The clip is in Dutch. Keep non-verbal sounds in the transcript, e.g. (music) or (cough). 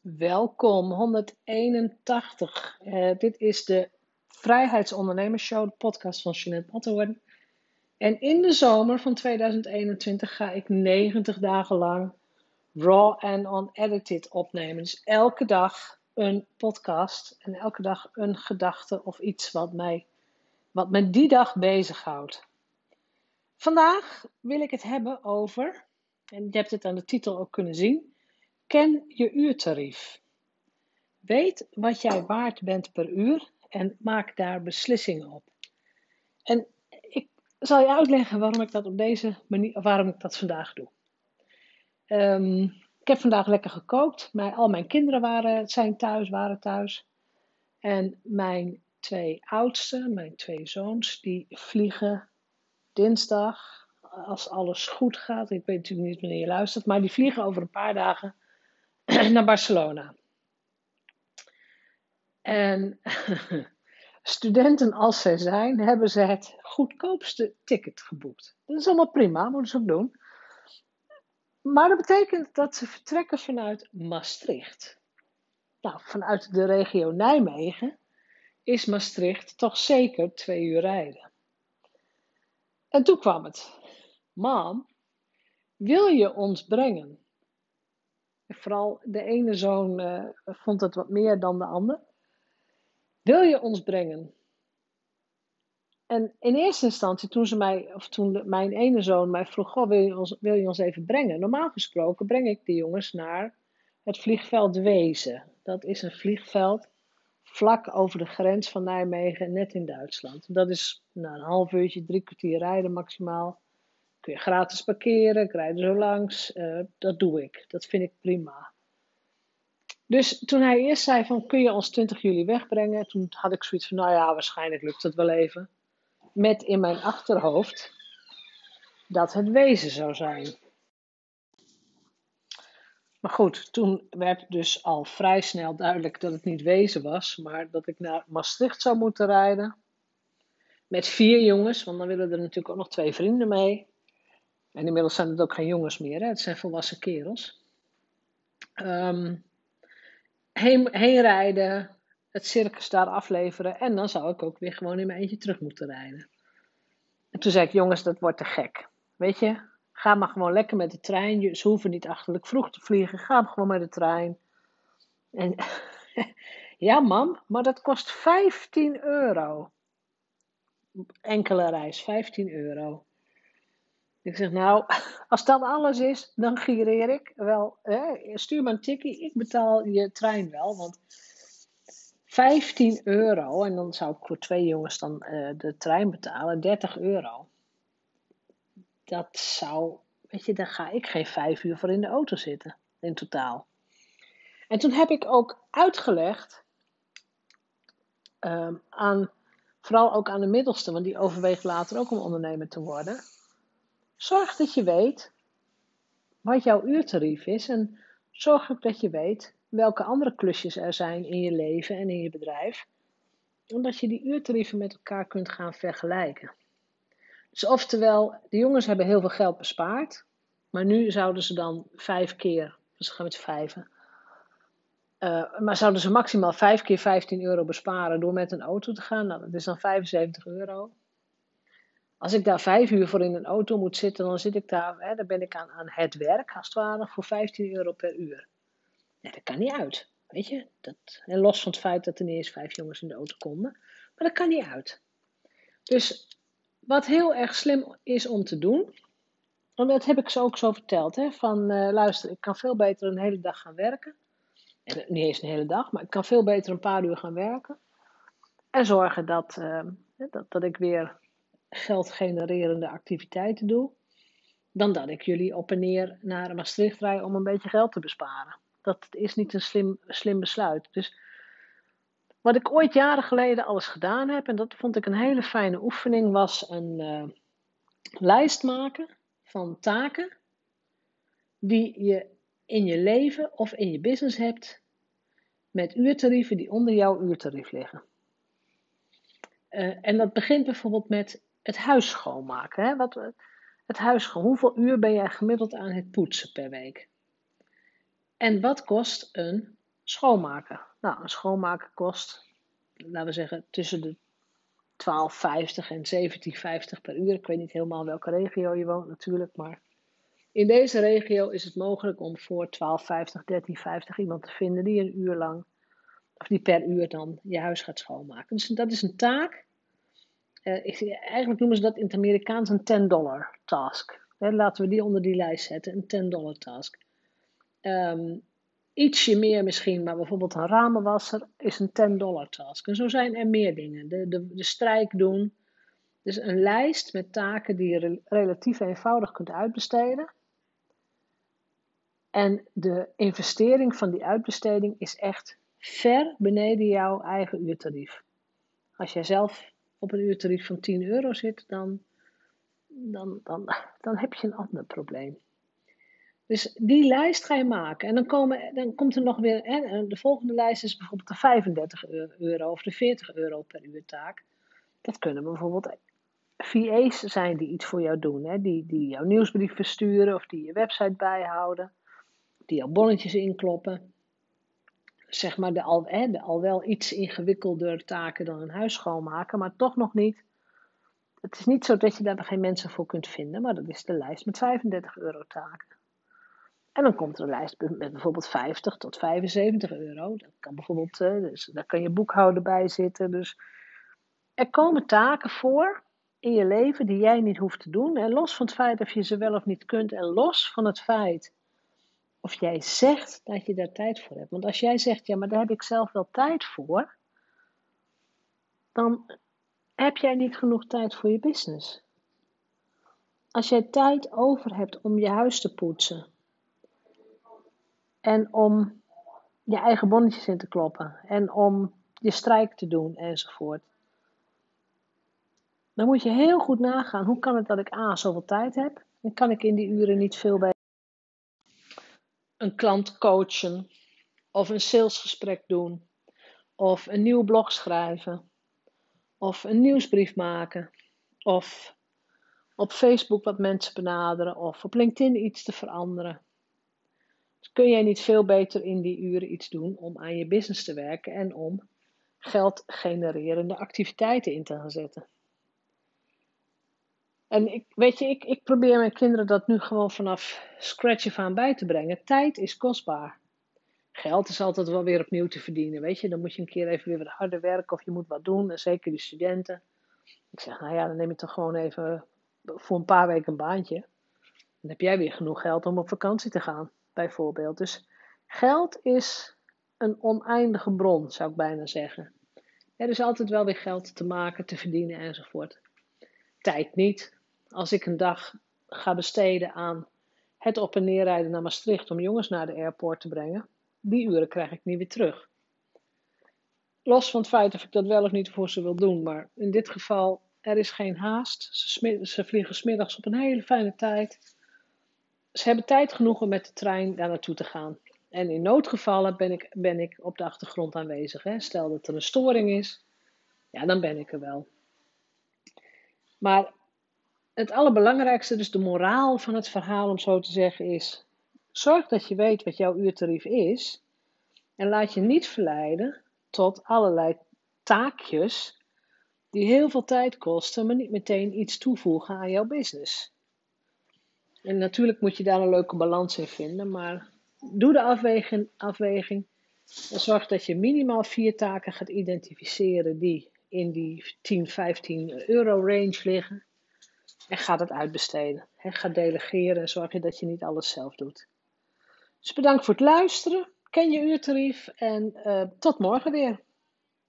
Welkom, 181. Eh, dit is de Vrijheidsondernemersshow, de podcast van Jeanette Matterhoorn. En in de zomer van 2021 ga ik 90 dagen lang raw en unedited opnemen. Dus elke dag een podcast en elke dag een gedachte of iets wat mij, wat me die dag bezighoudt. Vandaag wil ik het hebben over, en je hebt het aan de titel ook kunnen zien Ken je uurtarief. Weet wat jij waard bent per uur en maak daar beslissingen op. En ik zal je uitleggen waarom ik dat op deze manier, waarom ik dat vandaag doe. Um, ik heb vandaag lekker gekookt. Mijn, al mijn kinderen waren, zijn thuis, waren thuis. En mijn twee oudste, mijn twee zoons, die vliegen dinsdag, als alles goed gaat. Ik weet natuurlijk niet wanneer je luistert, maar die vliegen over een paar dagen (clears throat) naar Barcelona. En (laughs) studenten als zij zijn, hebben ze het goedkoopste ticket geboekt. Dat is allemaal prima, moeten ze ook doen. Maar dat betekent dat ze vertrekken vanuit Maastricht. Nou, vanuit de regio Nijmegen is Maastricht toch zeker twee uur rijden. En toen kwam het. Mam, wil je ons brengen Vooral de ene zoon uh, vond het wat meer dan de ander. Wil je ons brengen? En in eerste instantie, toen, ze mij, of toen mijn ene zoon mij vroeg: wil, je ons, wil je ons even brengen? Normaal gesproken breng ik de jongens naar het vliegveld Wezen. Dat is een vliegveld vlak over de grens van Nijmegen, net in Duitsland. Dat is nou, een half uurtje, drie kwartier rijden maximaal gratis parkeren, ik rijd er zo langs. Uh, dat doe ik. Dat vind ik prima. Dus toen hij eerst zei van kun je ons 20 juli wegbrengen, toen had ik zoiets van nou ja, waarschijnlijk lukt het wel even. Met in mijn achterhoofd dat het wezen zou zijn. Maar goed, toen werd dus al vrij snel duidelijk dat het niet wezen was, maar dat ik naar Maastricht zou moeten rijden. Met vier jongens, want dan willen er natuurlijk ook nog twee vrienden mee. En inmiddels zijn het ook geen jongens meer, hè? het zijn volwassen kerels. Um, heen, rijden, het circus daar afleveren en dan zou ik ook weer gewoon in mijn eentje terug moeten rijden. En toen zei ik, jongens, dat wordt te gek. Weet je, ga maar gewoon lekker met de trein. Ze hoeven niet achterlijk vroeg te vliegen, ga maar gewoon met de trein. En (laughs) ja, mam, maar dat kost 15 euro. Enkele reis, 15 euro. Ik zeg, nou, als dat alles is, dan gireer ik wel. Hè, stuur maar een tikkie, ik betaal je trein wel. Want 15 euro, en dan zou ik voor twee jongens dan uh, de trein betalen, 30 euro. Dat zou, weet je, daar ga ik geen vijf uur voor in de auto zitten, in totaal. En toen heb ik ook uitgelegd um, aan, vooral ook aan de middelste, want die overweegt later ook om ondernemer te worden Zorg dat je weet wat jouw uurtarief is en zorg ook dat je weet welke andere klusjes er zijn in je leven en in je bedrijf, omdat je die uurtarieven met elkaar kunt gaan vergelijken. Dus oftewel, de jongens hebben heel veel geld bespaard, maar nu zouden ze dan vijf keer, dus gaan met vijven, uh, maar zouden ze maximaal vijf keer 15 euro besparen door met een auto te gaan? Nou, dat is dan 75 euro. Als ik daar vijf uur voor in een auto moet zitten, dan zit ik daar, hè, ben ik aan, het werk, als het ware, voor 15 euro per uur. Dat kan niet uit. Weet je, dat, en los van het feit dat er niet eens vijf jongens in de auto konden. Maar dat kan niet uit. Dus wat heel erg slim is om te doen, en dat heb ik ze ook zo verteld, hè, van uh, luister, ik kan veel beter een hele dag gaan werken. En, niet eens een hele dag, maar ik kan veel beter een paar uur gaan werken. En zorgen dat, uh, dat, dat ik weer geldgenererende activiteiten doe, dan dat ik jullie op en neer naar Maastricht rij om een beetje geld te besparen. Dat is niet een slim, slim besluit. Dus wat ik ooit jaren geleden alles gedaan heb, en dat vond ik een hele fijne oefening, was een uh, lijst maken van taken die je in je leven of in je business hebt met uurtarieven die onder jouw uurtarief liggen. Uh, en dat begint bijvoorbeeld met het huis schoonmaken. Hè? Wat, het huis, hoeveel uur ben jij gemiddeld aan het poetsen per week? En wat kost een Schoonmaken. Nou, een schoonmaken kost, laten we zeggen, tussen de 12,50 en 17,50 per uur. Ik weet niet helemaal welke regio je woont natuurlijk, maar in deze regio is het mogelijk om voor 12,50, 13,50 iemand te vinden die een uur lang, of die per uur dan je huis gaat schoonmaken. Dus dat is een taak. Uh, eigenlijk noemen ze dat in het Amerikaans een 10 dollar task. laten we die onder die lijst zetten, een 10 dollar task. Um, ietsje meer misschien, maar bijvoorbeeld een ramenwasser is een 10 dollar task. En zo zijn er meer dingen. De, de, de strijk doen. Dus een lijst met taken die je relatief eenvoudig kunt uitbesteden. En de investering van die uitbesteding is echt ver beneden jouw eigen uurtarief. Als jij zelf op een uurtarief van 10 euro zit, dan, dan, dan, dan heb je een ander probleem. Dus die lijst ga je maken. En dan, komen, dan komt er nog weer. Hè, de volgende lijst is bijvoorbeeld de 35 euro of de 40 euro per uur taak. Dat kunnen bijvoorbeeld VA's zijn die iets voor jou doen. Hè, die, die jouw nieuwsbrief versturen of die je website bijhouden. Die jouw bonnetjes inkloppen. Zeg maar de al, hè, de al wel iets ingewikkelder taken dan een huis schoonmaken, maar toch nog niet. Het is niet zo dat je daar geen mensen voor kunt vinden, maar dat is de lijst met 35 euro taken. En dan komt er een lijst met bijvoorbeeld 50 tot 75 euro. Dat kan bijvoorbeeld, eh, dus daar kan je boekhouder bij zitten. Dus er komen taken voor in je leven die jij niet hoeft te doen. En los van het feit of je ze wel of niet kunt. En los van het feit of jij zegt dat je daar tijd voor hebt. Want als jij zegt, ja, maar daar heb ik zelf wel tijd voor. Dan heb jij niet genoeg tijd voor je business. Als jij tijd over hebt om je huis te poetsen en om je eigen bonnetjes in te kloppen. En om je strijk te doen enzovoort. Dan moet je heel goed nagaan. Hoe kan het dat ik A, zoveel tijd heb? En kan ik in die uren niet veel bij een klant coachen. Of een salesgesprek doen. Of een nieuw blog schrijven. Of een nieuwsbrief maken. Of op Facebook wat mensen benaderen. Of op LinkedIn iets te veranderen kun jij niet veel beter in die uren iets doen om aan je business te werken en om geld genererende activiteiten in te gaan zetten. En ik, weet je, ik, ik probeer mijn kinderen dat nu gewoon vanaf scratch af aan bij te brengen. Tijd is kostbaar. Geld is altijd wel weer opnieuw te verdienen, weet je. Dan moet je een keer even weer wat harder werken of je moet wat doen. En zeker die studenten. Ik zeg, nou ja, dan neem je toch gewoon even voor een paar weken een baantje. Dan heb jij weer genoeg geld om op vakantie te gaan bijvoorbeeld. Dus geld is een oneindige bron, zou ik bijna zeggen. Er is altijd wel weer geld te maken, te verdienen enzovoort. Tijd niet. Als ik een dag ga besteden aan het op en neerrijden naar Maastricht om jongens naar de airport te brengen, die uren krijg ik niet weer terug. Los van het feit of ik dat wel of niet voor ze wil doen, maar in dit geval, er is geen haast. Ze, ze vliegen smiddags op een hele fijne tijd ze hebben tijd genoeg om met de trein daar naartoe te gaan. En in noodgevallen ben ik, ben ik op de achtergrond aanwezig. Hè. Stel dat er een storing is, ja, dan ben ik er wel. Maar het allerbelangrijkste, dus de moraal van het verhaal, om zo te zeggen, is: zorg dat je weet wat jouw uurtarief is. En laat je niet verleiden tot allerlei taakjes die heel veel tijd kosten, maar niet meteen iets toevoegen aan jouw business. En natuurlijk moet je daar een leuke balans in vinden, maar doe de afweging, afweging zorg dat je minimaal vier taken gaat identificeren die in die 10, 15 euro range liggen. En ga dat uitbesteden. En ga delegeren en zorg je dat je niet alles zelf doet. Dus bedankt voor het luisteren. Ken je uurtarief en uh, tot morgen weer.